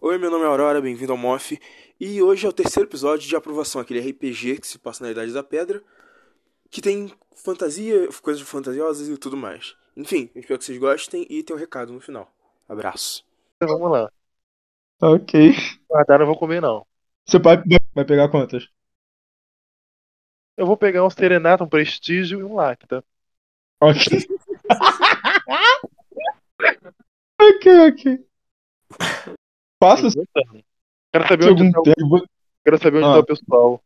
Oi, meu nome é Aurora, bem-vindo ao MOF. E hoje é o terceiro episódio de aprovação, aquele RPG que se passa na Idade da Pedra, que tem fantasia, coisas fantasiosas e tudo mais. Enfim, espero que vocês gostem e tem um recado no final. Abraço. Então, vamos lá. Ok. Guardar não vou comer, não. Seu pai vai pegar quantas? Eu vou pegar um Serenato, um Prestígio e um Lacta. Ok. ok, ok. Passa Quero saber onde tá, o- tempo. quero saber onde Ah. tá o pessoal.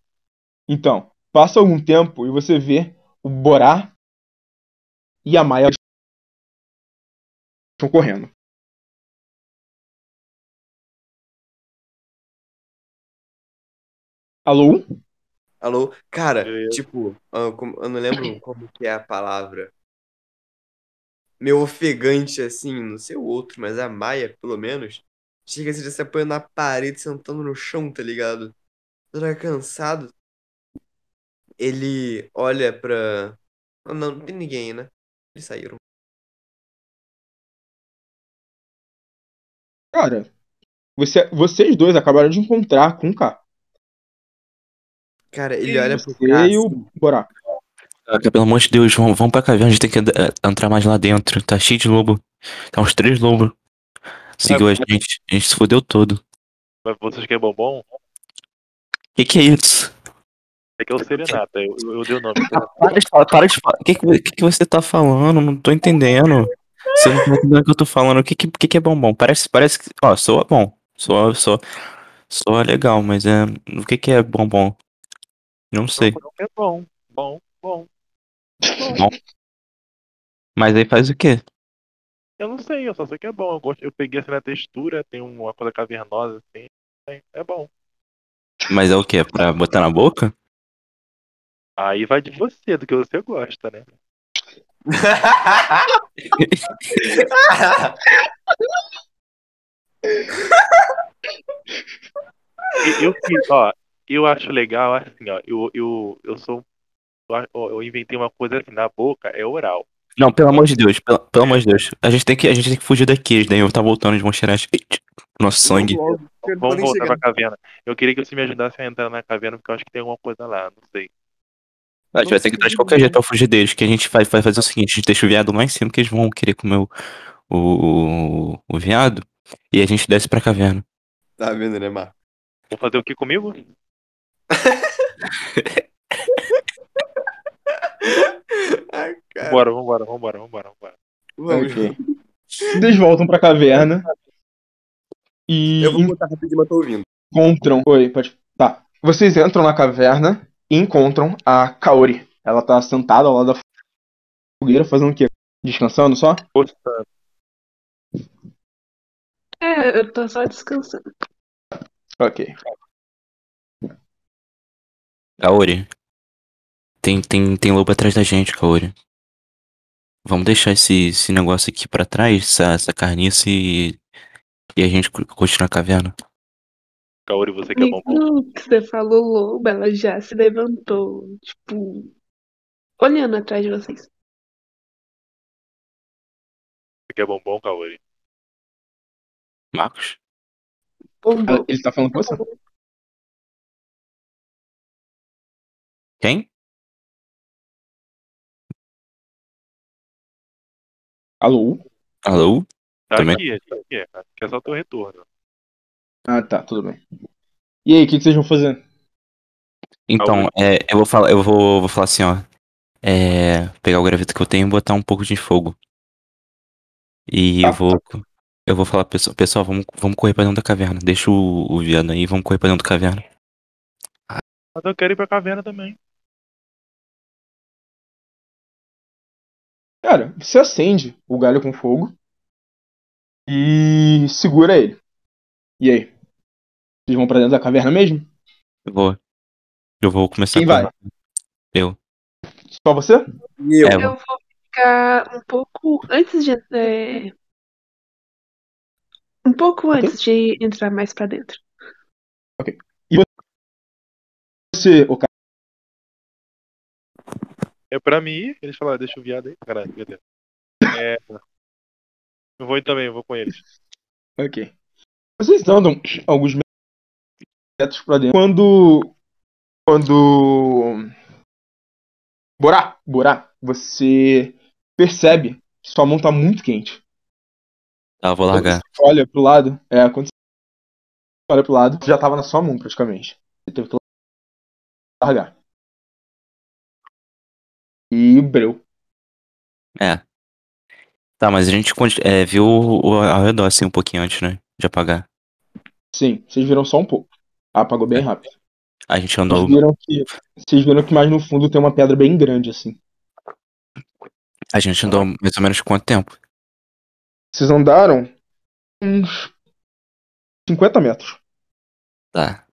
Então, passa algum tempo e você vê o Borá e a Maia estão correndo. Alô? Alô? Cara, Eu- tipo, ah, como- eu não lembro como que é a palavra. Meio ofegante, assim, não sei o outro, mas a Maia, pelo menos, chega assim, se apoiando na parede, sentando no chão, tá ligado? É cansado, ele olha pra... Ah, não, não tem ninguém, né? Eles saíram. Cara, você, vocês dois acabaram de encontrar com o K. Cara, ele olha pro Você cara e o assim. Caraca, pelo amor de Deus, vamos, vamos pra caverna, a gente tem que entrar mais lá dentro. Tá cheio de lobo. Tá uns três lobos. Seguiu a gente. A gente se fodeu todo. Mas vocês querem bombom? Que que é isso? É que é o Serenata. Eu, eu, dei o nome. Para de falar, para de falar. O que, que, que que você tá falando? Não tô entendendo. Você não tá entendendo o que eu tô falando. O que que, que, que é bombom? Parece, parece que. Ó, soa bom. Soa, soa, soa legal, mas é. O que que é bombom? Não sei. É bom, bom, bom. Mas aí faz o quê? Eu não sei, eu só sei que é bom. Eu, gosto, eu peguei assim na textura, tem uma coisa cavernosa assim. É, é bom. Mas é o quê? Pra botar na boca? Aí vai de você, do que você gosta, né? Eu, fiz, ó, eu acho legal, assim, ó, eu, eu, eu sou. Eu, eu inventei uma coisa assim, na boca é oral. Não, pelo amor de Deus, pelo, pelo amor de Deus. A gente tem que, a gente tem que fugir daqui. Eles daí tá voltando, eles vão cheirar nosso sangue. Vamos voltar pra caverna. Eu queria que você me ajudasse a entrar na caverna, porque eu acho que tem alguma coisa lá, não sei. A gente vai ter que entrar de qualquer jeito pra fugir deles. Que a gente vai, vai fazer o seguinte: a gente deixa o viado lá em cima, que eles vão querer comer o, o, o, o viado. E a gente desce pra caverna. Tá vendo, né, Marco? Vou fazer o que comigo? Ai, cara. Vambora, vambora, vambora, vambora, vambora. Vamos. Ok. Eles voltam pra caverna. E Eu vou botar rapidinho, mas tô ouvindo. encontram. Oi, pode. Tá. Vocês entram na caverna e encontram a Kaori. Ela tá sentada ao lado da fogueira fazendo o quê? Descansando só? Postando. É, eu tô só descansando. Ok. Kaori. Tem, tem, tem lobo atrás da gente, Kaori. Vamos deixar esse, esse negócio aqui pra trás, essa, essa carniça e, e a gente co- continua a caverna. Kaori, você quer bombom? No que você falou lobo, ela já se levantou, tipo, olhando atrás de vocês. Você quer bombom, Kaori? Marcos? Bombom. Ele tá falando com você? Quem? Alô? Alô? Tá Também. aqui, tá aqui. Acho que é só teu retorno. Ah, tá, tudo bem. E aí, o que, que vocês vão fazer? Então, é, eu vou falar, eu vou, vou falar assim, ó. É, pegar o graveto que eu tenho e botar um pouco de fogo. E Tá, eu vou. Eu vou falar, pessoal, pessoal, vamos, vamos correr pra dentro da caverna. Deixa o, o viado aí, vamos correr pra dentro da caverna. Mas eu quero ir pra caverna também. Cara, você acende o galho com fogo e segura ele. E aí? Vocês vão pra dentro da caverna mesmo? Eu vou. Eu vou começar Quem a vai? Eu. Só você? E eu? É, Eu vou ficar um pouco antes de. é, um pouco antes de entrar mais pra dentro. Você, o cara. É pra mim ir? Eles falaram, deixa o viado aí. Caralho, meu Deus. É. Eu vou ir também, eu vou com eles. Ok. Vocês andam alguns metros pra dentro. Quando. Quando. Borá, Borá, você percebe que sua mão tá muito quente. Tá, vou Quando largar. você olha pro lado, é, quando você olha pro lado, já tava na sua mão praticamente. Você teve que largar. E o breu. É. Tá, mas a gente é, viu o, ao redor assim um pouquinho antes, né? De apagar. Sim, vocês viram só um pouco. Apagou bem rápido. A gente Vocês andou. viram que. Vocês viram que mais no fundo tem uma pedra bem grande, assim. A gente andou mais ou menos quanto tempo? Vocês andaram uns 50 metros. Tá.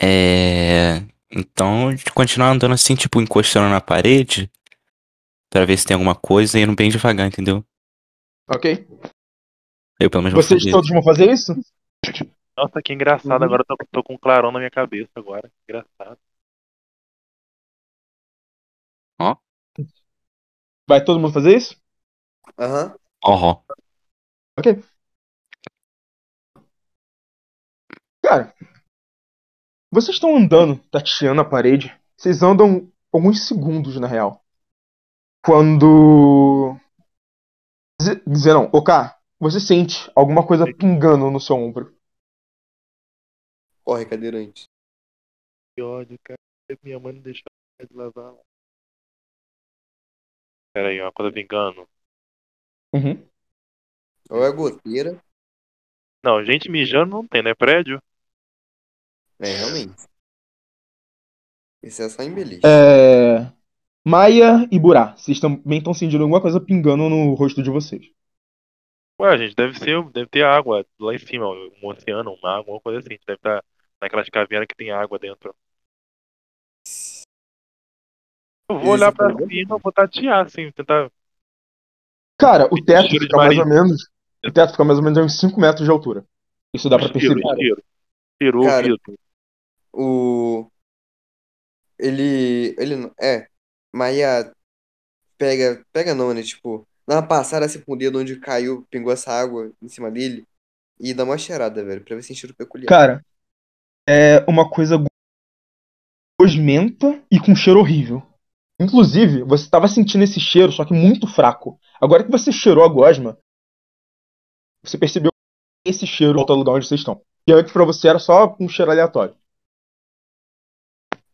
É. Então, a gente continuar andando assim, tipo, encostando na parede. Pra ver se tem alguma coisa e indo bem devagar, entendeu? Ok? Eu pelo menos vou Vocês fazer. todos vão fazer isso? Nossa, que engraçado. Uhum. Agora eu tô, tô com um clarão na minha cabeça agora. Engraçado. Vai todo mundo fazer isso? Aham. Ó, ó. Ok. Cara, vocês estão andando, tateando a parede. Vocês andam alguns segundos, na real. Quando. Dizer, dizer não, ok, você sente alguma coisa pingando no seu ombro. Corre, cadeirante. Que ódio, cara. Minha mãe não deixou de lavar lá. Pera aí, uma coisa vingando. Uhum. Ou é goteira. Não, gente mijando não tem, né? Prédio? É, realmente. Esse é só em beliche. É. Maia e Burá, vocês também estão sentindo alguma coisa pingando no rosto de vocês. Ué, gente, deve ser, deve ter água lá em cima, um oceano, uma água, uma coisa assim. Deve estar naquelas cavernas que tem água dentro. Eu vou olhar pra Esse- cima, vou tatear, assim, tentar. Cara, o teto fica mais ou menos. O teto fica mais ou menos a uns 5 metros de altura. Isso dá pra perceber. cheiro. Cheiro Cara, ouvido. O. Ele. Ele. É. Maia pega. Pega não, né? Tipo, dá uma passada assim com o dedo onde caiu, pingou essa água em cima dele. E dá uma cheirada, velho, pra ver se tem cheiro peculiar. Cara, é uma coisa gosmenta e com cheiro horrível. Inclusive, você estava sentindo esse cheiro, só que muito fraco. Agora que você cheirou a gosma, você percebeu esse cheiro volta ao lugar onde vocês estão. E antes pra você era só um cheiro aleatório.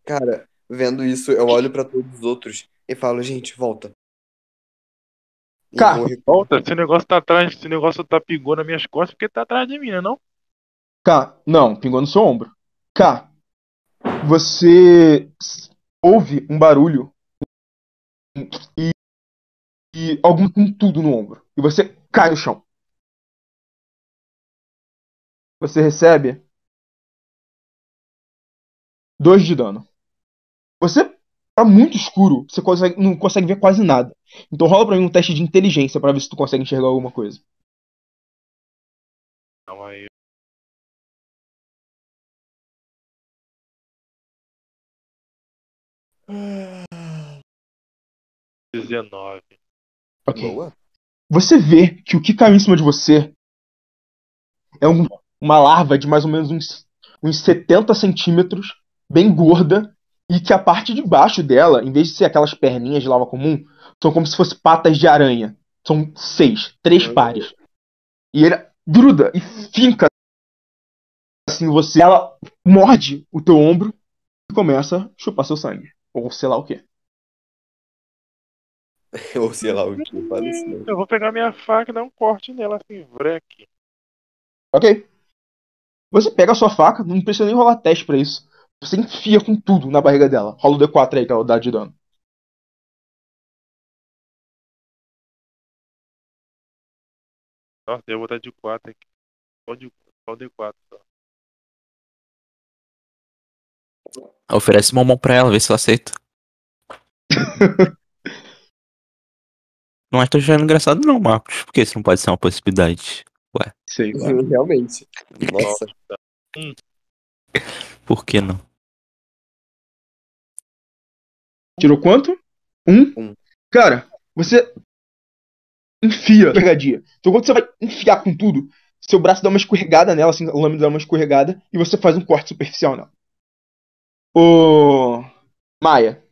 Cara, vendo isso, eu olho pra todos os outros e falo, gente, volta. E Cara, vou Volta, esse negócio tá atrás, esse negócio tá pingou nas minhas costas porque tá atrás de mim, né não? K, não, pingou no seu ombro. K, você ouve um barulho e, e algum com tudo no ombro. E você cai no chão. Você recebe dois de dano. Você tá muito escuro, você consegue- não consegue ver quase nada. Então rola pra mim um teste de inteligência pra ver se tu consegue enxergar alguma coisa. Calma aí. Dezenove. Ok. Boa. Você vê que o que caiu em cima de você é um- uma larva de mais ou menos uns, uns 70 centímetros, bem gorda, e que a parte de baixo dela, em vez de ser aquelas perninhas de lava comum, são como se fossem patas de aranha. São seis, três pares. E ele gruda e finca assim você. Ela morde o teu ombro e começa a chupar seu sangue. Ou sei lá o que. Ou sei lá o que, não. Eu vou pegar minha faca e dar um corte nela assim, vreque. Ok? Você pega a sua faca, não precisa nem rolar teste pra isso. Você enfia com tudo na barriga dela. Rola o D4 aí que ela dá de dano. Nossa, eu vou botar de 4 aqui. Só de só de 4 só. Oferece bombom pra ela, vê se ela aceita. não acho achando engraçado não, Marcos. Por que isso não pode ser uma possibilidade? Sei Realmente. Nossa. Por que não? Tirou quanto? Um? Um. Cara, você enfia pegadinha. Então quando você vai enfiar com tudo, seu braço dá uma escorregada nela, assim, a lâmina dá uma escorregada, e você faz um corte superficial nela. Ô. Maia,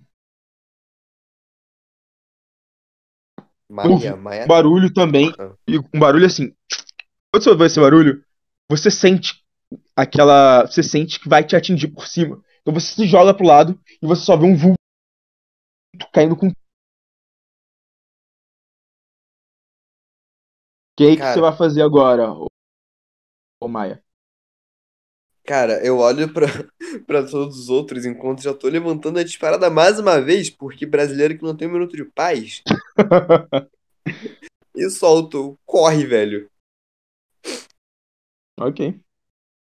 Ouve. Maia, Maia. barulho também, Ah. e um barulho assim. Quando você ouve esse barulho, você sente aquela. Você sente que vai te atingir por cima. Então você se joga pro lado e você só vê um vulto caindo com. O que, que você vai fazer agora, ô, ô Maia? Cara, eu olho pra, pra todos os outros enquanto já tô levantando a disparada mais uma vez, porque brasileiro que não tem um minuto de paz. E solto. Corre, velho. ok.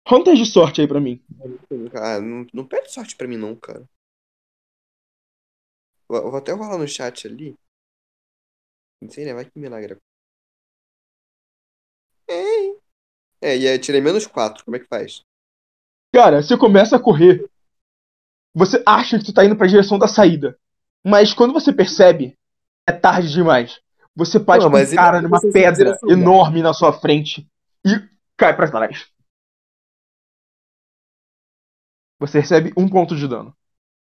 Rola um teste de sorte aí pra mim. Não, não pede sorte pra mim, não, cara. Vou, vou até rolar no chat ali. Não sei, né? Vai que milagre. É, é e aí eu tirei menos 4. Como é que faz? Cara, você começa a correr. Você acha que tu tá indo pra direção da saída. Mas quando você percebe, é tarde demais. Você bate Não, com um cara numa pedra enorme na sua frente e cai pra trás. Você recebe um ponto de dano.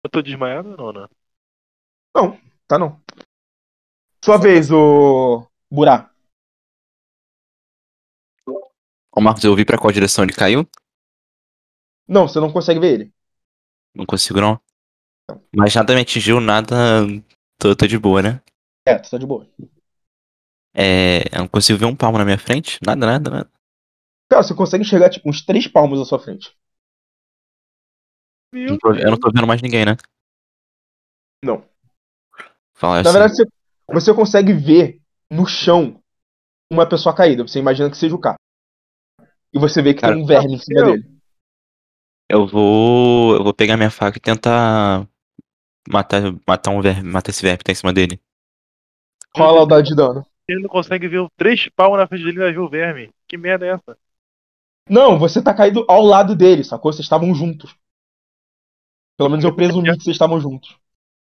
Eu tô desmaiado ou não, né? Tá não. Sua vez, ô. Burá. Ô Marcos, eu ouvi pra qual direção ele caiu? Não, você não consegue ver ele. Não consigo não. Mas nada me atingiu, nada. Tô, tô de boa, né? É, tu tá de boa. É. Eu não consigo ver um palmo na minha frente? Nada, nada, nada. Cara, você consegue enxergar tipo uns três palmos à sua frente. Tô- eu não tô vendo mais ninguém, né? Não. Fala Na assim. verdade, você, você consegue ver no chão uma pessoa caída. Você imagina que seja o cara. E você vê que Cara, tem um verme em cima eu- dele. Eu vou. Eu vou pegar minha faca e tentar matar, matar um verme, matar esse verme que tá em cima dele. Rola o dado de dano. Ele não consegue ver o três pau na frente dele e vai ver o verme. Que merda é essa? Não, você tá caído ao lado dele, sacou? Vocês estavam juntos. Pelo menos eu presumi que vocês estavam juntos.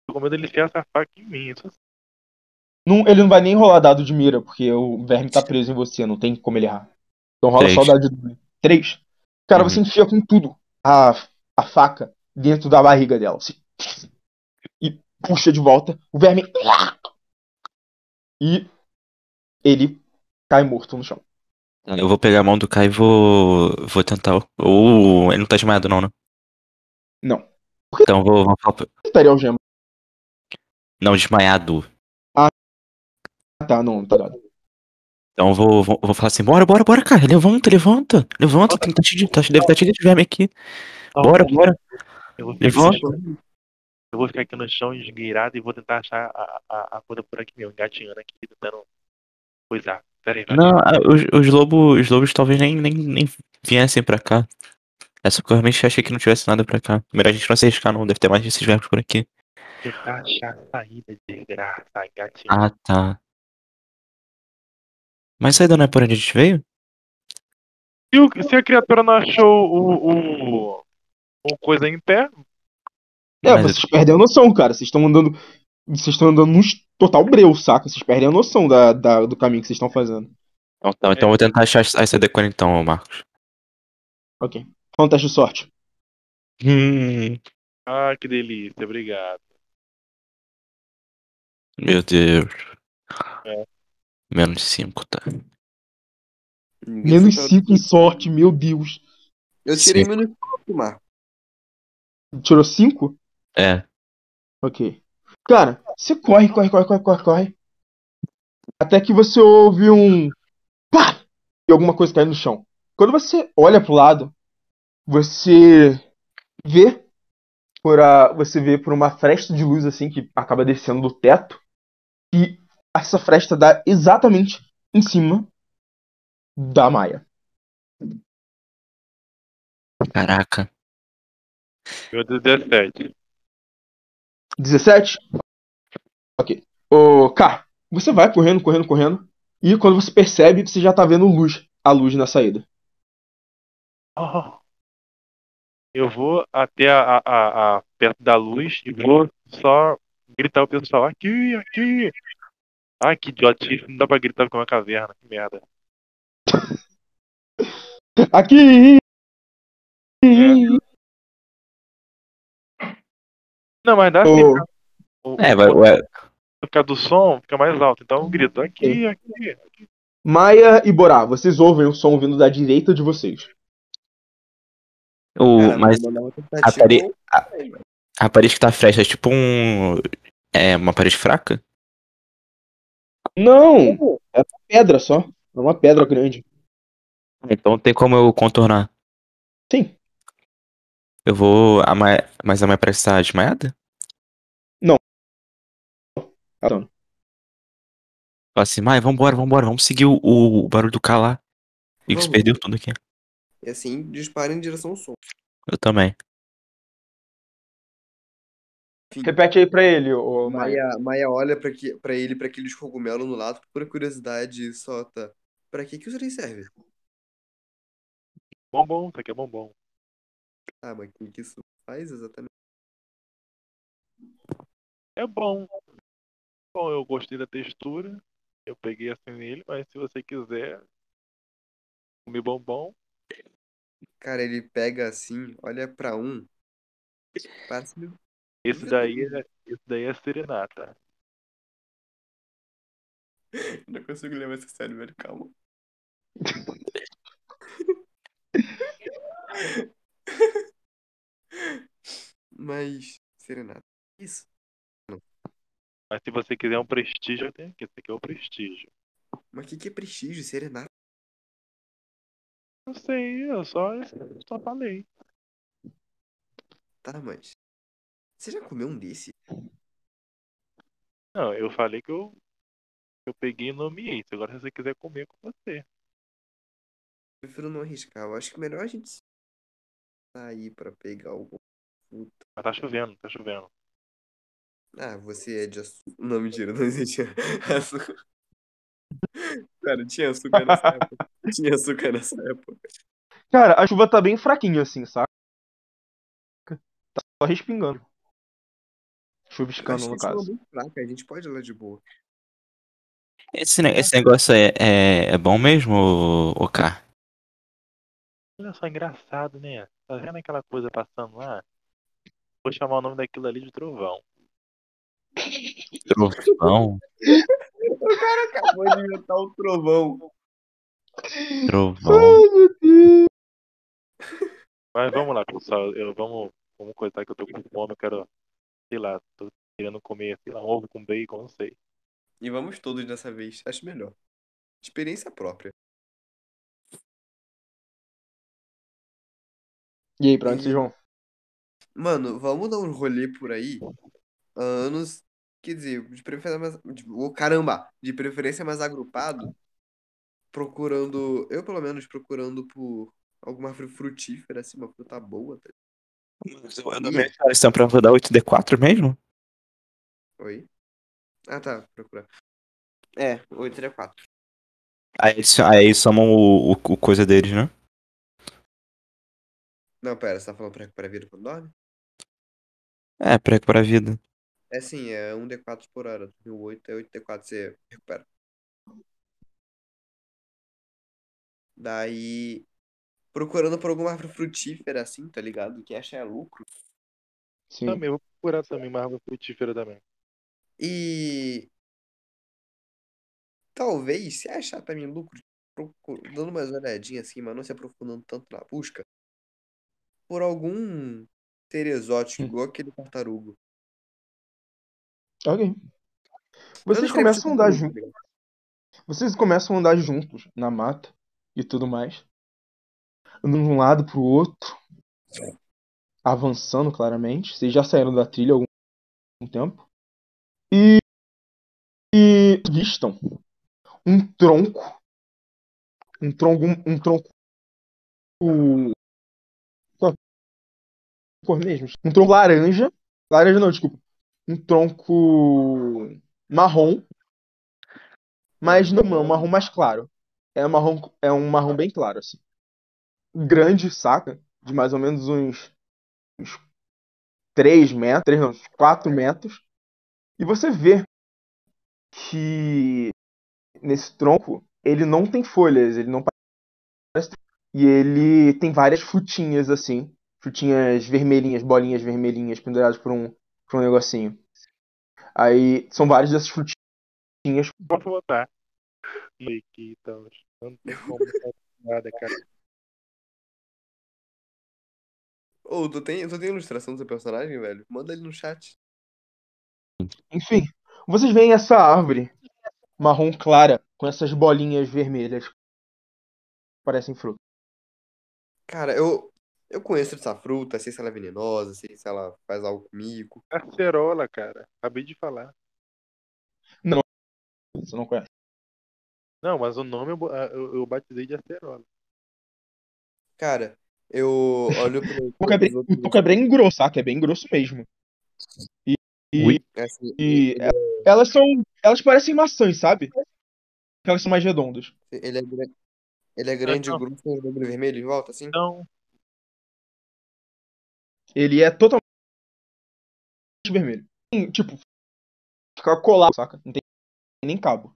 Tô com medo dele enfiar essa faca em mim. Isso Não, ele não vai nem rolar dado de mira, porque o verme tá preso em você, não tem como ele errar. Então rola Três. só o dado de. Três. Cara, Uhum. você enfia com tudo a, a faca dentro da barriga dela. assim, e puxa de volta. O verme. E ele cai morto no chão. Eu vou pegar a mão do Kai e vou. Vou tentar. Ou. Ele não tá desmaiado, não, né? Não. Então eu vou, vou falar. pra- Estaria algema. Não, desmaiado. Ah, tá, não, tá dado. Então eu vou, vou, vou falar assim: bora, bora, bora, cara. Levanta, levanta. Levanta. Tem, tá cheio de- tá, deve estar cheio de verme aqui. Bora, bora. Eu vou, ficar Levanta. aqui no chão, eu vou ficar aqui no chão esgueirado e vou tentar achar a, a, a coisa por aqui mesmo, engatinhando aqui, tentando coisar. Pera aí, vai. Não, os, os lobos. Os lobos talvez nem, nem, nem viessem pra cá. É só que eu realmente achei que não tivesse nada pra cá. Melhor a gente não se arriscar, não. Deve ter mais desses vermes por aqui. Tentar achar a saída, desgraça, engatinhando. Ah, tá. Mas saída não é por onde a gente veio? Se, o- se a criatura não achou o, o, o coisa em pé, É, Mas- vocês perdem a noção, cara. Vocês estão andando. Vocês estão andando num total breu, saca? Vocês perdem a noção da, da- do caminho que vocês estão fazendo. Então, então, então eu vou tentar achar a saída quando então, Marcos. Ok. Rola um teste de sorte. Hum, ah, que delícia, obrigado. meu Deus. É. Menos 5, tá. Ninguém Menos sabe- 5 em sorte, meu Deus. Eu tirei Sim. menos 4, Marco. Tirou 5? É. Ok. Cara, você corre, corre, corre, corre, corre, corre. Até que você ouve um. Pá! E alguma coisa cai no chão. Quando você olha pro lado, você vê por a, você vê por uma fresta de luz assim que acaba descendo do teto. E essa fresta dá exatamente em cima da Maia. Caraca. Meu 17. 17? Ok. Ô, K, você vai correndo, correndo, correndo. E quando você percebe, você já tá vendo luz. A luz na saída. Oh. Eu vou até a, a, a- perto da luz e vou só gritar o pessoal aqui, aqui. Ai, que idiotice, não dá pra gritar com uma caverna, que merda. Aqui! Não, mas dá Ô. assim. cara. O, É, vai, vai. fica do som, fica mais alto. Então eu grito aqui, aqui. Maia e Borá, vocês ouvem o som vindo da direita de vocês. O, Cara, mas a pare- tentativa. a parede que tá fresca é tipo um. É uma parede fraca? Não! É uma pedra só. É uma pedra grande. Então tem como eu contornar. Sim. Eu vou. A. Mas a Maia parece estar desmaiada? Não. Fala assim, Maia, vambora, vambora, vamos seguir o, o barulho do K lá. E Vamos. perdeu tudo aqui. E assim, dispara em direção ao som. Eu também. Repete aí pra ele, ô Maia. Maia, Maia olha pra, que, pra ele, pra aqueles cogumelos no lado, por curiosidade, solta. Pra que que isso aí serve? Bombom, isso aqui é bombom. Ah, mas o que que isso faz exatamente? É bom. Bom, eu gostei da textura. Eu peguei assim nele, mas se você quiser comer bombom, Cara, ele pega assim, olha pra um. Parece meio- esse daí é, esse daí é serenata. Não consigo levar isso a sério, velho. Calma. Mas, serenata. Isso. Mas se você quiser um prestígio, eu tenho aqui. Esse aqui é o prestígio. Mas o que, que é prestígio, serenata? Não sei, eu só, só falei. Tá, mas. Você já comeu um desse? Não, eu falei que eu, eu peguei e nomeei. Agora se você quiser comer é com você. Prefiro não arriscar. Eu acho que melhor a gente sair pra pegar algum. Mas tá chovendo, tá chovendo. Ah, você é de açúcar. Não, mentira, não existia açúcar. Cara, tinha açúcar nessa época. Tinha açúcar nessa época. Cara, a chuva tá bem fraquinha assim, saca? Tá só respingando. Chuviscando, no é caso. muito fraca, a gente pode ir lá de boa. Esse, esse negócio é, é, é bom mesmo, ô, ô K? Olha só, engraçado, né? Tá vendo aquela coisa passando lá? Vou chamar o nome daquilo ali de trovão. Trovão? Acabou de inventar o trovão. Trovão. Mas vamos lá, pessoal. Eu, vamos, vamos coisar que eu tô com fome. Eu quero, sei lá, tô querendo comer, sei lá, um ovo com bacon, não sei. E vamos todos dessa vez. Acho melhor. Experiência própria. E aí, pra onde vocês vão? Mano, vamos dar um rolê por aí. Anos. Quer dizer, de preferência mais. Oh, caramba! De preferência mais agrupado. Procurando. Eu, pelo menos, procurando por alguma árvore frutífera, assim, uma fruta boa. tá? Mas eu ando meio cara, estão pra rodar 8D4 mesmo? Oi? Ah, tá. Procurar. É, 8 é 4. Aí aí somam o, o, o coisa deles, né? Não, pera, você tá falando pra recuperar vida quando dorme? É, pra pra vida. É sim, é 1d4 por hora. O 8 é 8d4, você recupera. Daí. Procurando por alguma árvore frutífera, assim, tá ligado? Que acha é lucro. Sim. Também, vou procurar também uma árvore frutífera também. E. Talvez, se achar também lucro, procu- dando umas olhadinhas assim, mas não se aprofundando tanto na busca, por algum ser exótico, Hum. igual aquele tartarugo. Ok. Vocês começam a andar juntos. Vocês começam a andar juntos na mata e tudo mais. Andando de um lado pro outro. Avançando claramente. Vocês já saíram da trilha há algum tempo. E, e vistam um tronco. Um tronco. Um tronco. Qual cor mesmo? Um tronco laranja. Laranja não, desculpa. Um tronco marrom. Mas não, é um marrom mais claro. É um marrom, é um marrom bem claro, assim. Grande, saca? De mais ou menos uns, uns 3 metros, 3 não, uns 4 metros. E você vê que nesse tronco ele não tem folhas, ele não parece E ele tem várias frutinhas assim. Frutinhas vermelhinhas, bolinhas vermelhinhas penduradas por um, por um negocinho. Aí são várias dessas frutinhas. Pode botar. Aqui, então. Não tem como nada, cara. Ô, tu tem, tu tem ilustração do seu personagem, velho? Manda ele no chat. Enfim, vocês veem essa árvore marrom clara com essas bolinhas vermelhas. Parecem frutas. Cara, eu, eu conheço essa fruta, sei se ela é venenosa, sei se ela faz algo comigo. Acerola, cara. Acabei de falar. Você não conhece. Não, mas o nome eu, ah, eu, eu batizei de acerola. Cara, eu olho pro. O é bem, o toco é bem grosso, saca? É bem grosso mesmo. E, e. Assim, e ele, elas são. Elas parecem maçãs, sabe? Elas são mais redondas. ele é grande. Ele é grande, não. grosso, com o bagulho vermelho em volta, assim? Então, Ele é totalmente vermelho. Tipo, fica colado, saca? Não tem nem cabo.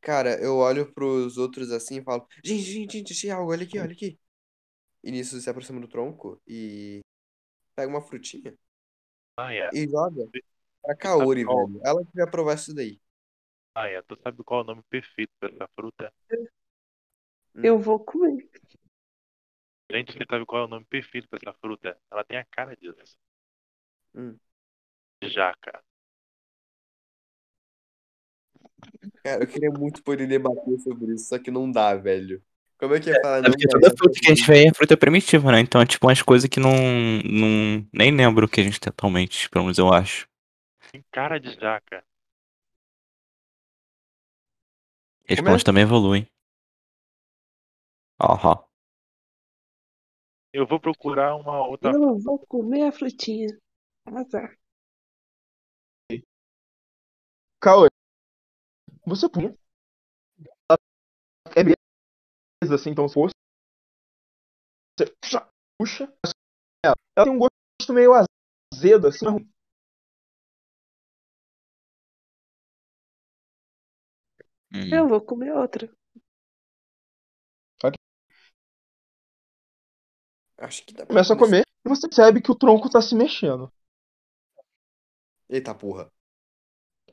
Cara, eu olho pros outros assim e falo: Gente, gente, gente, achei algo, olha aqui, olha aqui. E nisso se aproxima do tronco e pega uma frutinha ah, é. e joga pra Kaori, qual? velho. Ela que vai provar isso daí. Ah, é. Tu sabe qual é o nome perfeito dessa fruta? Eu vou comer. Gente, você sabe qual é o nome perfeito dessa fruta? Ela tem a cara disso. Hum. Jaca. Cara, eu queria muito poder debater sobre isso, só que não dá, velho. Como é que ia falar É não? porque pra toda essa fruta que a gente vê é fruta primitiva, né? Então é tipo umas coisas que não, não. Nem lembro o que a gente tem atualmente, pelo menos eu acho. Tem cara de jaca. E as é? plantas também evoluem. Aham. Eu vou procurar uma outra. Eu vou comer a frutinha. Azar. Kaori, você punha. Ela é beleza, assim, então se fosse. Você puxa, puxa ela. Ela tem um gosto meio azedo, assim. mas Hum. Eu vou comer outra. Acho que dá pra Começa a comer e você percebe que o tronco tá se mexendo. Eita porra.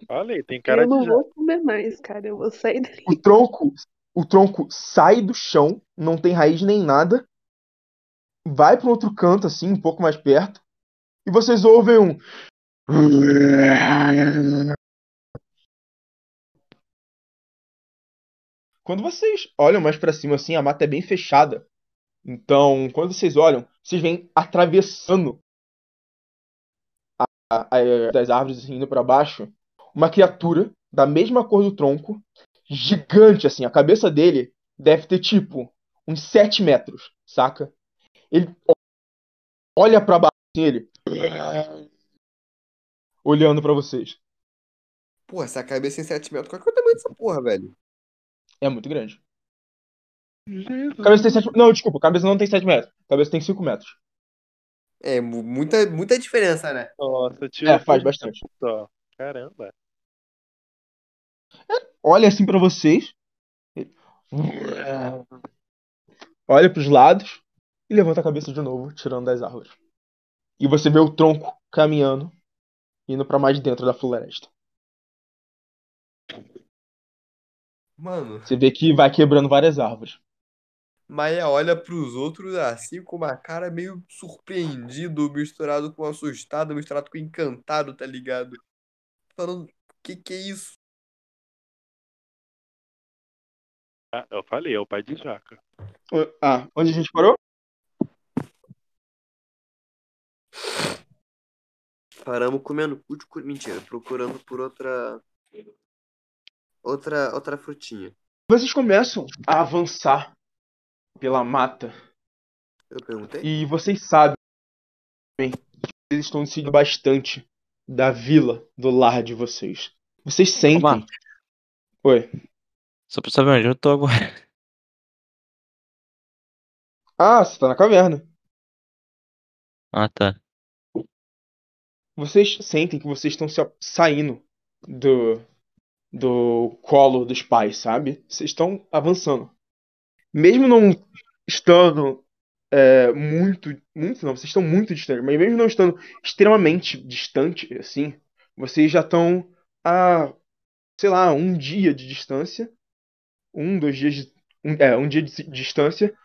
Olha aí, tem cara eu não de vou comer mais, cara. Eu vou sair daqui. O tronco, o tronco sai do chão, não tem raiz nem nada, vai para outro canto assim, um pouco mais perto, e vocês ouvem um Quando vocês olham mais para cima assim, a mata é bem fechada. Então, quando vocês olham, vocês vêm atravessando a, a- das árvores assim, indo para baixo, uma criatura da mesma cor do tronco, gigante assim. A cabeça dele deve ter tipo uns 7 metros, saca? Ele olha para baixo assim, ele olhando para vocês. Porra, essa cabeça em 7 metros. Qual é o tamanho dessa porra, velho? É muito grande. Jesus. Cabeça tem 7 Não, desculpa, a cabeça não tem 7 metros. A cabeça tem 5 metros. É, mu- muita, muita diferença, né? Nossa, tio. É, faz bastante. Só. Caramba. Olha assim pra vocês. Olha pros lados e levanta a cabeça de novo, tirando das árvores. E você vê o tronco caminhando, indo pra mais dentro da floresta. Mano, Você vê que vai quebrando várias árvores. Maia olha pros outros assim com uma cara meio surpreendido, misturado com assustado, misturado com encantado, tá ligado? Falando, que que é isso? Ah, eu falei, é o pai de jaca. Ah, onde a gente parou? Paramos comendo cu de cu... Mentira, procurando por outra. Outra, outra frutinha. Vocês começam a avançar pela mata Eu perguntei? e vocês sabem que eles estão seguindo bastante da vila, do lar de vocês. Vocês sentem. Oi. Só pra saber onde eu tô agora. Ah, você tá na caverna. Ah, tá. Vocês sentem que vocês estão saindo do, do colo dos pais, sabe? Vocês estão avançando. Mesmo não estando é, muito, muito não, vocês estão muito distantes, mas mesmo não estando extremamente distante, assim, vocês já estão a, sei lá, um dia de distância, um, dois dias, de, um, é, um dia de distância,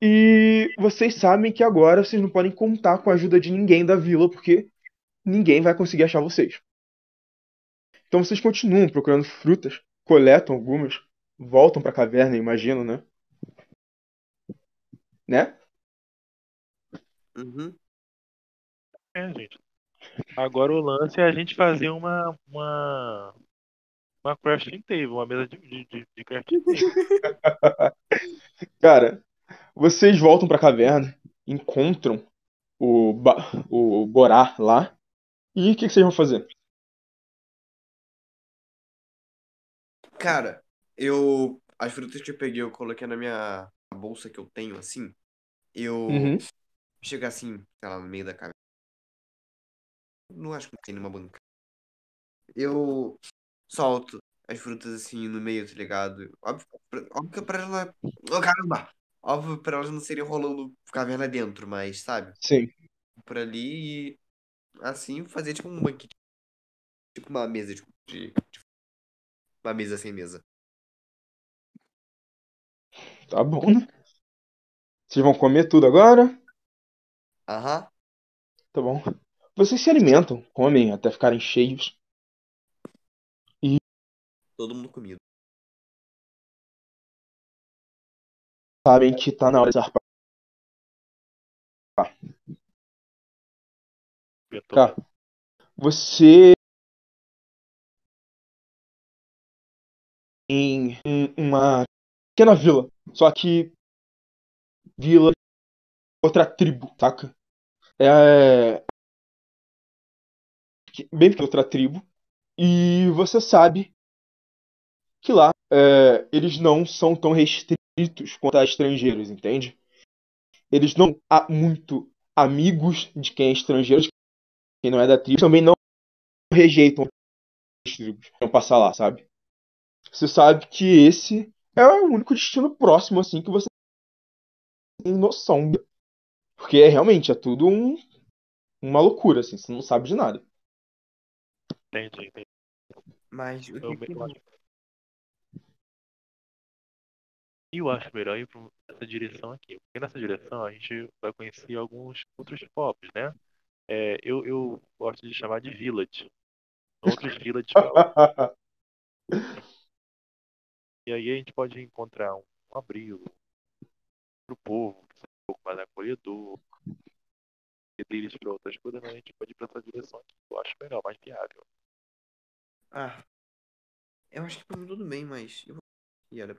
e vocês sabem que agora vocês não podem contar com a ajuda de ninguém da vila, porque ninguém vai conseguir achar vocês. Então vocês continuam procurando frutas, coletam algumas, voltam para a caverna, imagino, né? Né? Uhum. É, gente. Agora o lance é a gente fazer uma. uma. uma crafting table, uma mesa de, de, de, crafting table. Cara, vocês voltam pra caverna, encontram o, ba o Borá lá. E o que, que vocês vão fazer? Cara, eu. As frutas que eu peguei, eu coloquei na minha bolsa que eu tenho, assim. Eu. Uhum. Chego assim, sei lá, no meio da caverna. Não acho que não tem nenhuma banca. Eu solto as frutas assim no meio, tá ligado? Óbvio, pra- óbvio que pra ela. Oh, caramba! Óbvio pra elas não seriam rolando caverna dentro, mas, sabe? Sim. Por ali e assim fazer tipo um banquete. Tipo uma mesa de. de- de- Uma mesa sem mesa. Tá bom, né? Vocês vão comer tudo agora? Aham. Tá bom. Vocês se alimentam, comem até ficarem cheios. Todo mundo comido. Sabem que tá na hora de zarpar. Cara, você. Em em uma pequena vila. Só que. Vila. Outra tribo, saca? É. que- Bem pequena outra tribo. E você sabe que lá é, eles não são tão restritos quanto a estrangeiros, entende? Eles não há muito amigos de quem é estrangeiro, de quem não é da tribo, também não rejeitam as tribos, vão passar lá, sabe? Você sabe que esse é o único destino próximo, assim, que você tem noção. Porque é, realmente é tudo um, uma loucura, assim, você não sabe de nada. Entendi, entendi. Mas o Eu, que eu acho... eu acho melhor ir pra essa direção aqui. Porque nessa direção a gente vai conhecer alguns outros pops, né? É, eu, eu gosto de chamar de village. Outros village pop. E aí a gente pode encontrar um, um abrigo pro povo, que seja um pouco mais acolhedor. E deles para outras coisas, mas a gente pode ir pra essa direção aqui. Eu acho melhor, mais viável. Ah. Eu acho que pra mim tudo bem, mas. Eu... E olha,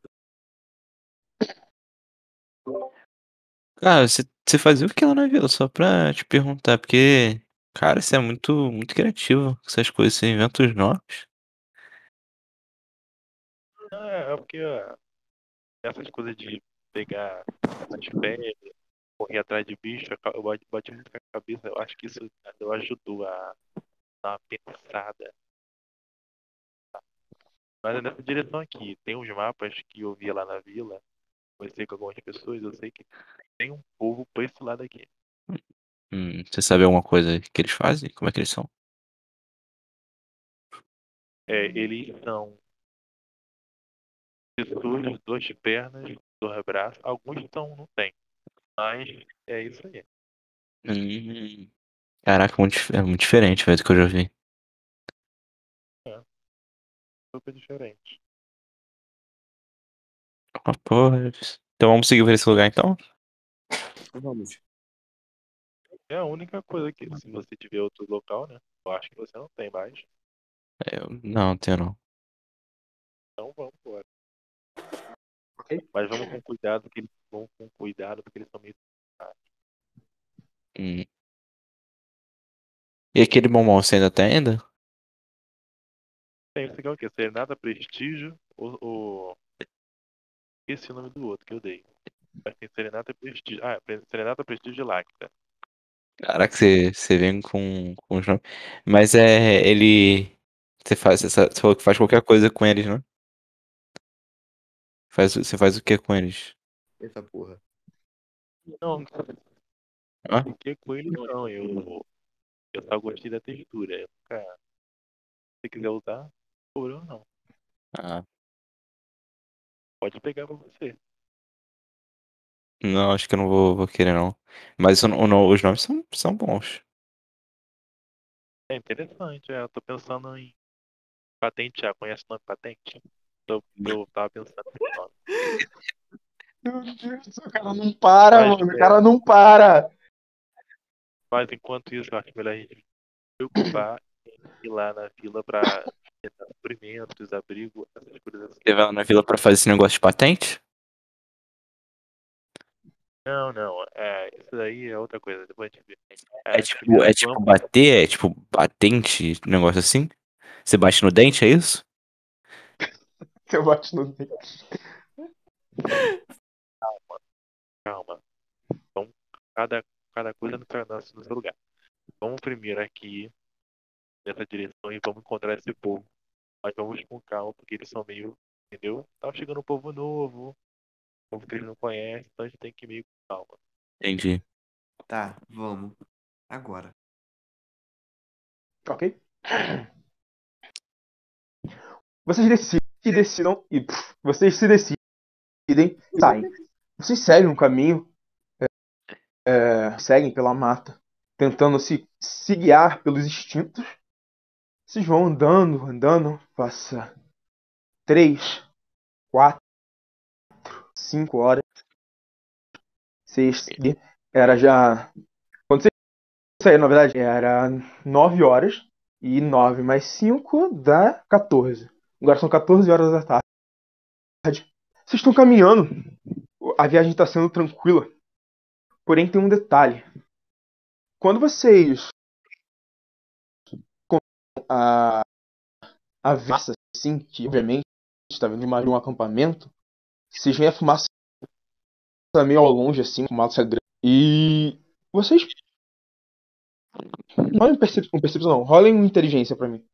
Cara, você você fazia o que lá na vila? Só pra te perguntar, porque, cara, você é muito, muito criativo com essas coisas, você inventa os novos. É porque ó, essas coisas de pegar as férias, correr atrás de bicho, eu bati bati muito com a cabeça. Eu acho que isso eu ajudou a dar uma pensada. Mas é nessa direção aqui. Tem uns mapas que eu via lá na vila, conversei com algumas pessoas, eu sei que tem um povo pra esse lado aqui. Hum, você sabe alguma coisa que eles fazem? Como é que eles são? É, eles são pessoas duas pernas, dois braços. Alguns são, não tem. Mas é isso aí. Hum, caraca, muito, dif- é muito diferente, velho, do que eu já vi. Super diferente. Ah, porra. Então vamos seguir por esse lugar então? vamos. É a única coisa que, se você tiver outro local, né? Eu acho que você não tem mais. É, Eu, não, tenho não. Então vamos embora. Ok. Mas vamos com cuidado, que eles vão com cuidado, porque eles são meio. Hum. E aquele bombom você ainda tem ainda? Tem, você quer o quê? Serenata Prestígio ou. ou... Esse é o nome do outro que eu dei. Mas tem Serenata Prestígio. Ah, Serenata Prestígio e Lacta. Caraca, você, você vem com, com os nomes. Mas é. Ele. Você faz. Você falou que faz qualquer coisa com eles, né? Faz, você faz o que com eles? essa porra. Não, Hã? fiquei com ele não. Eu, eu só gostei da textura. Eu nunca. Se você quiser usar, problema não. Ah, Pode pegar pra você. não, acho que eu não vou, vou querer, não. Mas o- o os nomes são, são bons. É interessante, é. Eu tô pensando em patentear. Conhece o nome patente? Eu, eu tava pensando. Meu Deus, o cara não para, Mas, mano. O cara não para. Mas enquanto isso, eu acho melhor a gente se preocupar em ir lá na vila pra tentar suprimentos, abrigo, essas coisas assim. Você vai lá na vila pra fazer esse negócio de patente? Não, não. É, isso daí é outra coisa. Depois a gente vê. É É, tipo, é tipo vamos- bater, é tipo batente, um negócio assim? Você bate no dente, é isso? Você bate no dente. Calma. Vamos, cada, cada coisa no seu, no seu lugar. Vamos primeiro aqui nessa direção e vamos encontrar esse povo. Mas vamos com calma, porque eles são meio. Entendeu? Tá chegando um povo novo, um povo que eles não conhecem, então a gente tem que ir meio com calma. Entendi. Tá, vamos. Agora. Ok? Vocês decidem, se decidam e pff, vocês se decidem e saem. Vocês seguem um caminho, é, é, seguem pela mata, tentando se, se guiar pelos instintos. Vocês vão andando, andando, passa três, quatro, cinco horas. Vocês era já quando vocês saíram, na verdade, era nove horas e 9 mais 5 dá 14. Agora são 14 horas da tarde. Vocês estão caminhando. A viagem está sendo tranquila. Porém, tem um detalhe. Quando vocês. a. A massa, assim, que obviamente está vindo de um acampamento, vocês veem a fumaça meio ao longe, assim, fumaça grande. E. Vocês. Rolem percep com percepção, não. Rolem inteligência pra mim.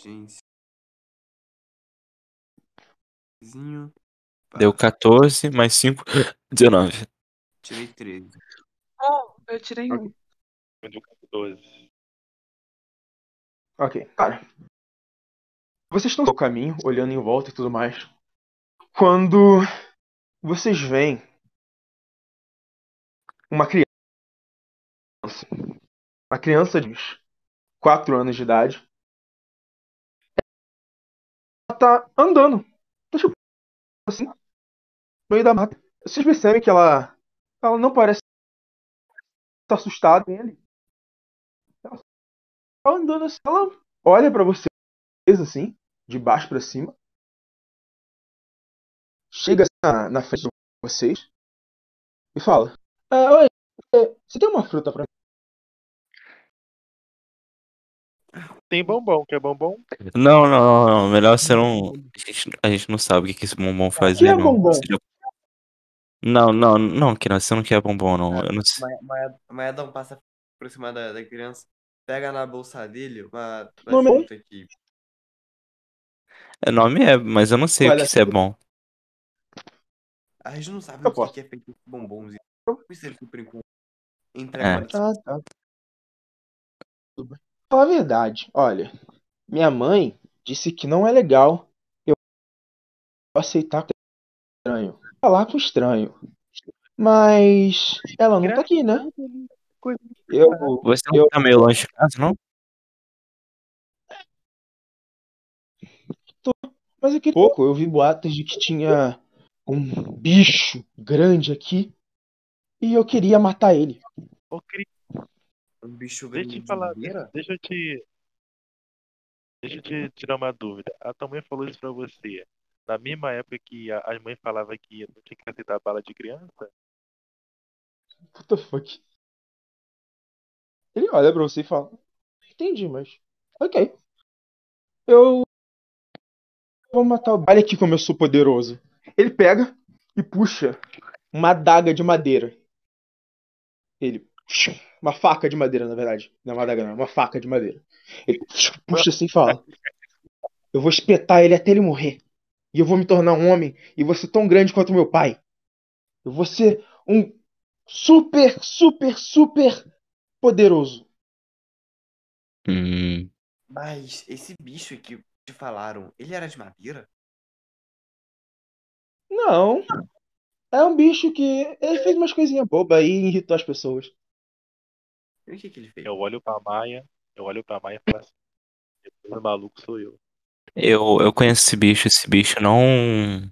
Gente. Deu 14 mais 5, 19. Tirei 13. Oh, eu tirei um. Eu dou 14. Ok, cara. Vocês estão no caminho, olhando em volta e tudo mais. Quando vocês veem uma criança. Uma criança de uns 4 anos de idade. Tá andando. Tá tipo assim. No meio da mata. Vocês percebem que ela. Ela não parece estar assustada ele. Ela tá andando assim. Ela olha pra vocês assim, de baixo pra cima. Chega assim na, na frente de vocês e fala: ah, Oi, você tem uma fruta pra Tem bombom, quer bombom? Não, não, não, não. Melhor você não. A gente, a gente não sabe o que, que esse bombom faz que é não. bombom? Seria- Não, não, não, que você não quer bombom, não. Eu não sei. Maia, Maia, Maia dá um passo por cima da, da criança. Pega na bolsa dele uma, uma Nome é? aqui. É nome é, mas eu não sei o Olha, que isso é bom. A gente não sabe Eu o que, posso. que é feito esse bombonzinho. Por isso ele por enquanto. Entrega É. Ah, tá. Tudo bem. Fala a verdade, olha. Minha mãe disse que não é legal eu aceitar com estranho. Falar com estranho. Mas ela não tá aqui, né? Eu, Você não Eu- tá meio longe de casa, não? mas aqui pouco eu vi boatos de que tinha um bicho grande aqui e eu queria matar ele. Ô, Cris, Um bicho deixa eu te falar, de deixa eu te. Deixa eu te tirar uma dúvida. A tua mãe falou isso pra você. Na mesma época que a, a mãe falava que não tinha que aceitar bala de criança? What the fuck? Ele olha pra você e fala: Entendi, mas. Ok. Eu. Vou matar o. Olha aqui como eu sou poderoso. Ele pega e puxa uma adaga de madeira. Ele. Uma faca de madeira, na verdade. Não é uma adaga, não. é Uma faca de madeira. Ele puxa assim e fala: Eu vou espetar ele até ele morrer. E eu vou me tornar um homem e vou ser tão grande quanto meu pai. Eu vou ser um super, super, super poderoso. Hum, Mas esse bicho que te falaram, ele era de madeira? Não. É um bicho que ele fez umas coisinhas bobas e irritou as pessoas. E o que, que ele fez? Eu olho pra Maia, eu olho pra Maia e falo assim, depois o maluco sou eu. eu, eu conheço esse bicho, esse bicho não.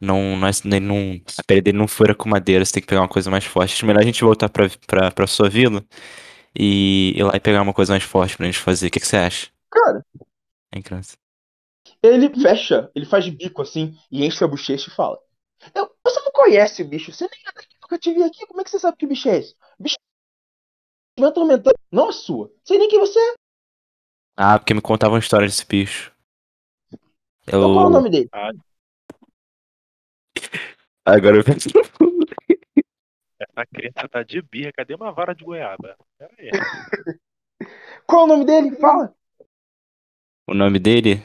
Não, não, é- ele não, a pele dele não fura com madeira, você tem que pegar uma coisa mais forte. Acho melhor a gente voltar pra, pra, pra sua vila e ir lá e pegar uma coisa mais forte pra gente fazer. O que, que você acha? Cara, Hein, criança? ele fecha, ele faz bico assim e enche a bochecha e fala: "Eu- Você não conhece o bicho, você nem é daqui, nunca te vi aqui, como é que você sabe que bicho é esse? Bicho me atormentando, não a sua. Sei nem quem você é. Ah, porque me contavam a história desse bicho. Então, qual é o Eu. nome dele? Agora eu penso. Essa criança tá de birra, cadê uma vara de goiaba? Pera aí. Qual é o nome dele? Fala. O nome dele?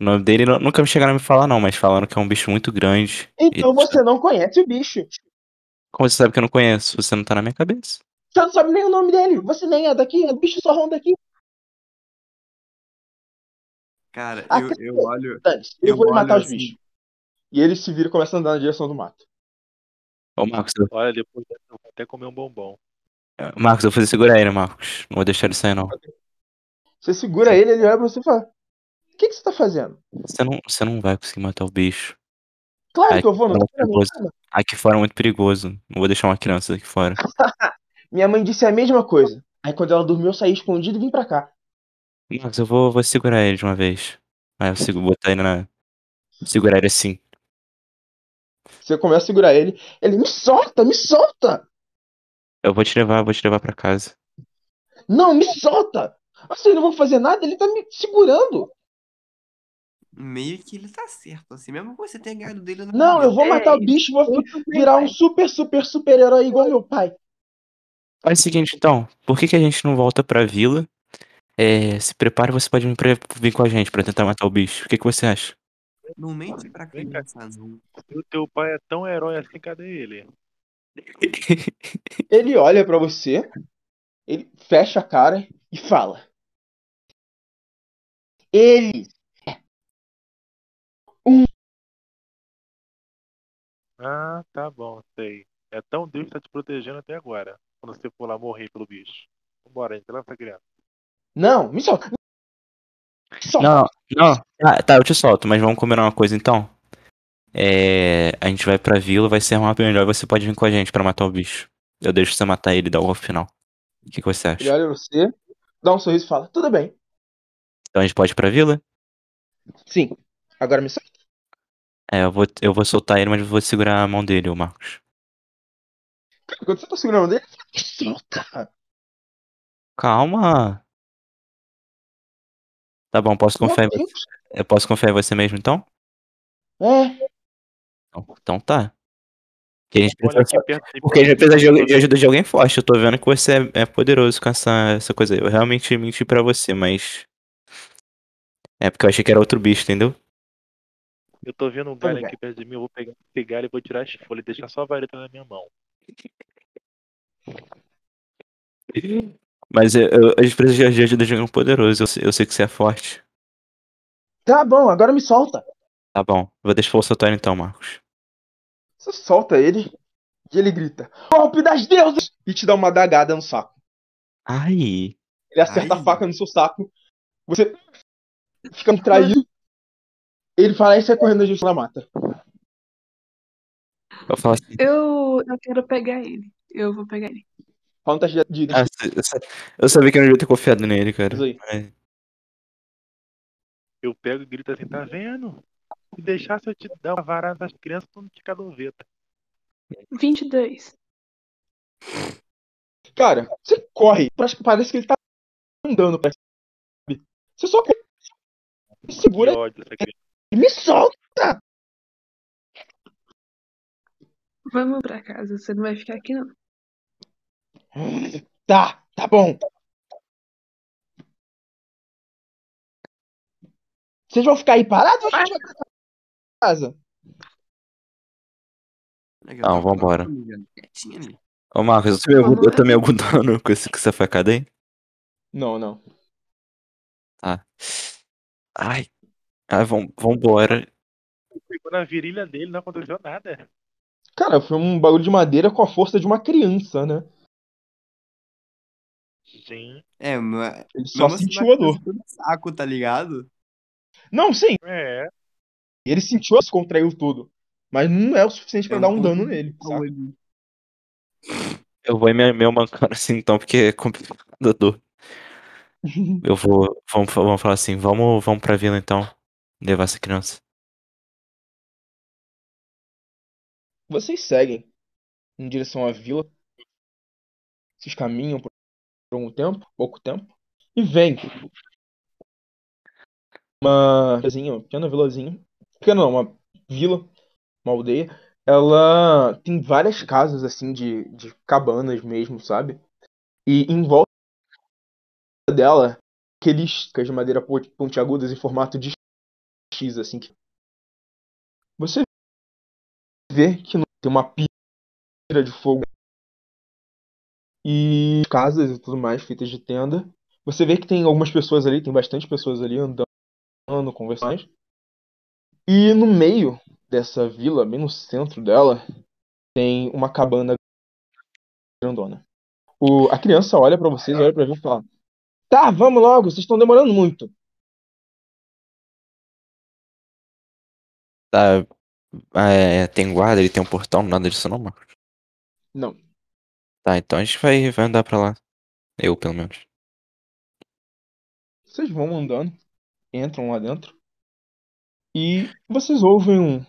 O nome dele nu- nunca me chegaram a me falar, não, mas falaram que é um bicho muito grande. Então E- você não conhece o bicho. Como você sabe que eu não conheço? Você não tá na minha cabeça. Você não sabe nem o nome dele. Você nem é daqui, o bicho só ronda aqui. Cara, eu, eu dizer, olho. Eu Eu vou ir matar olho os assim. bichos. E ele se vira e começa a andar na direção do mato. Ô, Marcos, eu... Olha, depois eu vou até comer um bombom. Marcos, eu vou fazer segurar ele, Marcos. Não vou deixar ele sair, não. Você segura ele, ele olha pra você e fala: O que, que você tá fazendo? Você não, você não vai conseguir matar o bicho. Claro Ai, que eu vou, não não, tá cara. Aqui fora é muito perigoso. Não vou deixar uma criança aqui fora. Minha mãe disse a mesma coisa. Aí quando ela dormiu, eu saí escondido e vim pra cá. Marcos, eu vou, vou segurar ele de uma vez. Aí eu sigo, botar ele na. Segurar ele assim. Você começa a segurar ele. Ele me solta, me solta! Eu vou te levar, vou te levar pra casa. Não, me solta! Vocês não vão fazer nada, ele tá me segurando. Meio que ele tá certo, assim, mesmo que você tenha ganhado dele na Não, eu primeira. vou matar o bicho e vou virar um super, super, super herói igual meu pai. Faz o seguinte, então. Por que, que a gente não volta pra vila? É, se prepare, você pode vir, pra- vir com a gente pra tentar matar o bicho. O que, que você acha? Não mente pra criança, não. Se o teu pai é tão herói assim, cadê ele? Ele olha pra você, ele fecha a cara e fala: Ele Ah, tá bom, sei. É tão Deus que tá te protegendo até agora. Quando você for lá morrer pelo bicho. Vambora, gente, leva essa criança. Não, me solta. Me solta. Não, não. Ah, tá, eu te solto, mas vamos combinar uma coisa então. É, a gente vai pra vila, vai ser uma melhor, você pode vir com a gente pra matar o bicho. Eu deixo você matar ele e dar o final. O que, que você Ele acha? olha pra você, dá um sorriso e fala: Tudo bem. Então a gente pode ir pra vila? Sim. Agora me solta. É, eu vou, eu vou soltar ele, mas eu vou segurar a mão dele, o Marcos. Quando você tá segurando a mão dele, solta. Calma. Tá bom, posso confiar em você. Eu posso confiar em você mesmo então? É, Então, então tá. Que a gente precisa, porque a gente precisa de, de ajuda de alguém forte. Eu tô vendo que você é, é poderoso com essa, essa coisa aí. Eu realmente menti pra você, mas. É porque eu achei que era outro bicho, entendeu? Eu tô vendo um galho bem. aqui perto de mim, eu vou pegar, pegar ele e vou tirar as folhas e deixar só a vareta na minha mão. Mas eu, eu, a gente precisa de ajuda de alguém poderoso. Eu, sei- eu sei que você é forte. tá bom, agora me solta. Tá bom. Vou deixar o soltar então, Marcos. Você solta ele e ele grita: Golpe das deusas! E te dá uma dagada no saco. Ai. Ele acerta Ai. a faca no seu saco. Você fica traído. Ele fala e sai correndo gente na mata. Eu falo assim. Eu, eu quero pegar ele. Eu vou pegar ele. Fala um teste de, Ah, eu sa- eu sabia que eu não devia ter confiado nele, cara. Isso aí. É. Eu pego e grito assim, tá vendo? Se deixasse eu te dar uma varada das crianças, tu não tinha cadoveta. 22. Cara, você corre. Parece parece que ele tá andando pra sabe? Você só corre. Segura Que ódio dessa criança. e me solta. Vamos pra casa. Você não vai ficar aqui, não. Tá, tá bom. Vocês vão ficar aí parados ou a gente vai casa. Legal, Não, vambora. Ô, Marcos, eu tomei, Pô, algum, não eu tomei algum dano com, esse, com essa facada aí? Não, não. Tá. Ai. Ai, vamos, vambora. Pegou na virilha dele, não aconteceu nada. Cara, foi um bagulho de madeira com a força de uma criança, né? Sim. É, mas. Ele só assim, sentiu a dor. saco, tá ligado? Não, sim, É. ele sentiu, se contraiu tudo. Mas não é o suficiente pra É dar um dano nele. Eu vou ir me, me mancando assim então, porque é complicado a dor. Eu vou. Vamos, vamos falar assim, vamos, vamos pra vila então. Levar essa criança. Vocês seguem em direção à vila. Vocês caminham por um tempo, pouco tempo, e vem uma vilazinha, uma pequena vilazinha. Pequena não, uma vila, uma aldeia. Ela tem várias casas assim de, de cabanas mesmo, sabe? E em volta dela, aqueles de madeira pon- pontiagudas em formato de X, assim. que- Você vê que tem uma pira de fogo e casas e tudo mais feitas de tenda. Você vê que tem algumas pessoas ali, tem bastante pessoas ali andando, conversando. E no meio dessa vila, bem no centro dela, tem uma cabana grandona. O, a criança olha pra vocês, olha pra mim e fala: Tá, vamos logo, vocês estão demorando muito. Tá. É, tem guarda, ele tem um portão, nada disso não, Marcos. Não. Tá, então a gente vai, vai andar pra lá. Eu, pelo menos. Vocês vão andando, entram lá dentro e vocês ouvem um.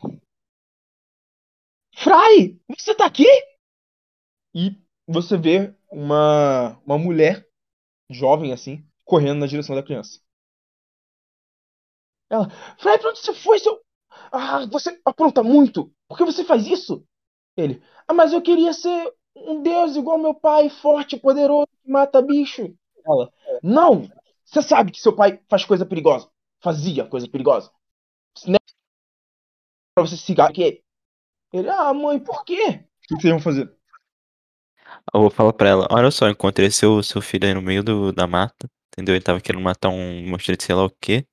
Fry, você tá aqui? E você vê uma, uma mulher jovem assim, correndo na direção da criança. Ela, Fry, pra onde você foi, seu. Ah, você apronta muito! Por que você faz isso? Ele, ah, mas eu queria ser um deus igual meu pai, forte, poderoso, que mata bicho. Ela, não! Você sabe que seu pai faz coisa perigosa. Fazia coisa perigosa. É pra você se ligar que ele. Ele, ah, mãe, por quê? O que vocês vão fazer? Eu vou falar pra ela, olha só, encontrei seu, seu filho aí no meio do, da mata, entendeu? Ele tava querendo matar um monstro de sei lá o quê.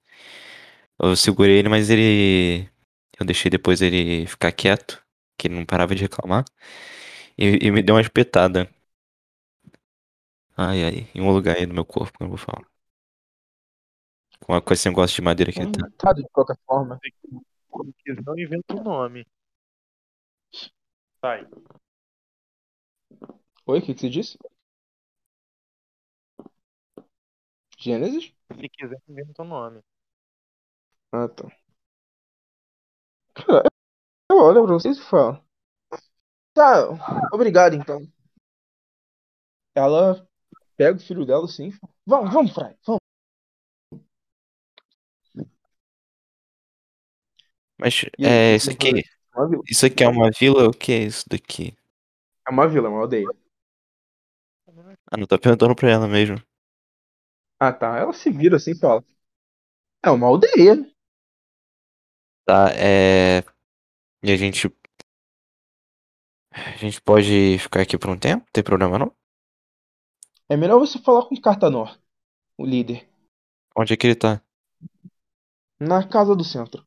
Eu segurei ele, mas ele. Eu deixei depois ele ficar quieto, que ele não parava de reclamar. E, e me deu uma espetada. Ai, ai, em um lugar aí no meu corpo, que eu não vou falar. Com, a- com esse negócio de madeira que ele tá. Tá, de qualquer forma. Se quiser, não inventa um nome. Sai. Oi, o que, que você disse? Gênesis? Se quiser, inventa um nome. Ah, tá. Cara, eu olho pra vocês e falo. Tá, obrigado então. Ela pega o filho dela assim Vamos, vamos, Fry, vamos. Mas aí, é isso aqui. Isso aqui é uma vila? O que é isso daqui? É uma vila, uma aldeia. Ah, não tô perguntando pra ela mesmo. Ah, tá. Ela se vira assim e fala. É uma aldeia. Tá, é. E a gente. A gente pode ficar aqui por um tempo? Não tem problema não? É melhor você falar com o Cartanor, o líder, Onde é que ele tá? na casa do centro.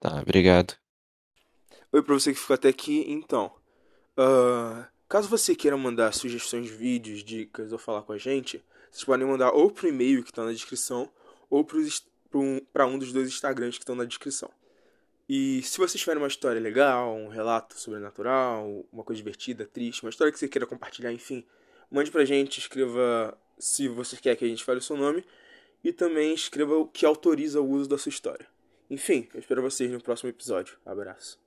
Tá, obrigado. Oi pra você que ficou até aqui, então. ah, caso você queira mandar sugestões de vídeos, dicas ou falar com a gente, vocês podem mandar ou pro e-mail que está na descrição, ou para um dos dois Instagrams que estão na descrição. E se vocês tiverem uma história legal, um relato sobrenatural, uma coisa divertida, triste, uma história que você queira compartilhar, enfim, mande pra gente, escreva se você quer que a gente fale o seu nome e também escreva o que autoriza o uso da sua história. Enfim, eu espero vocês no próximo episódio. Abraço.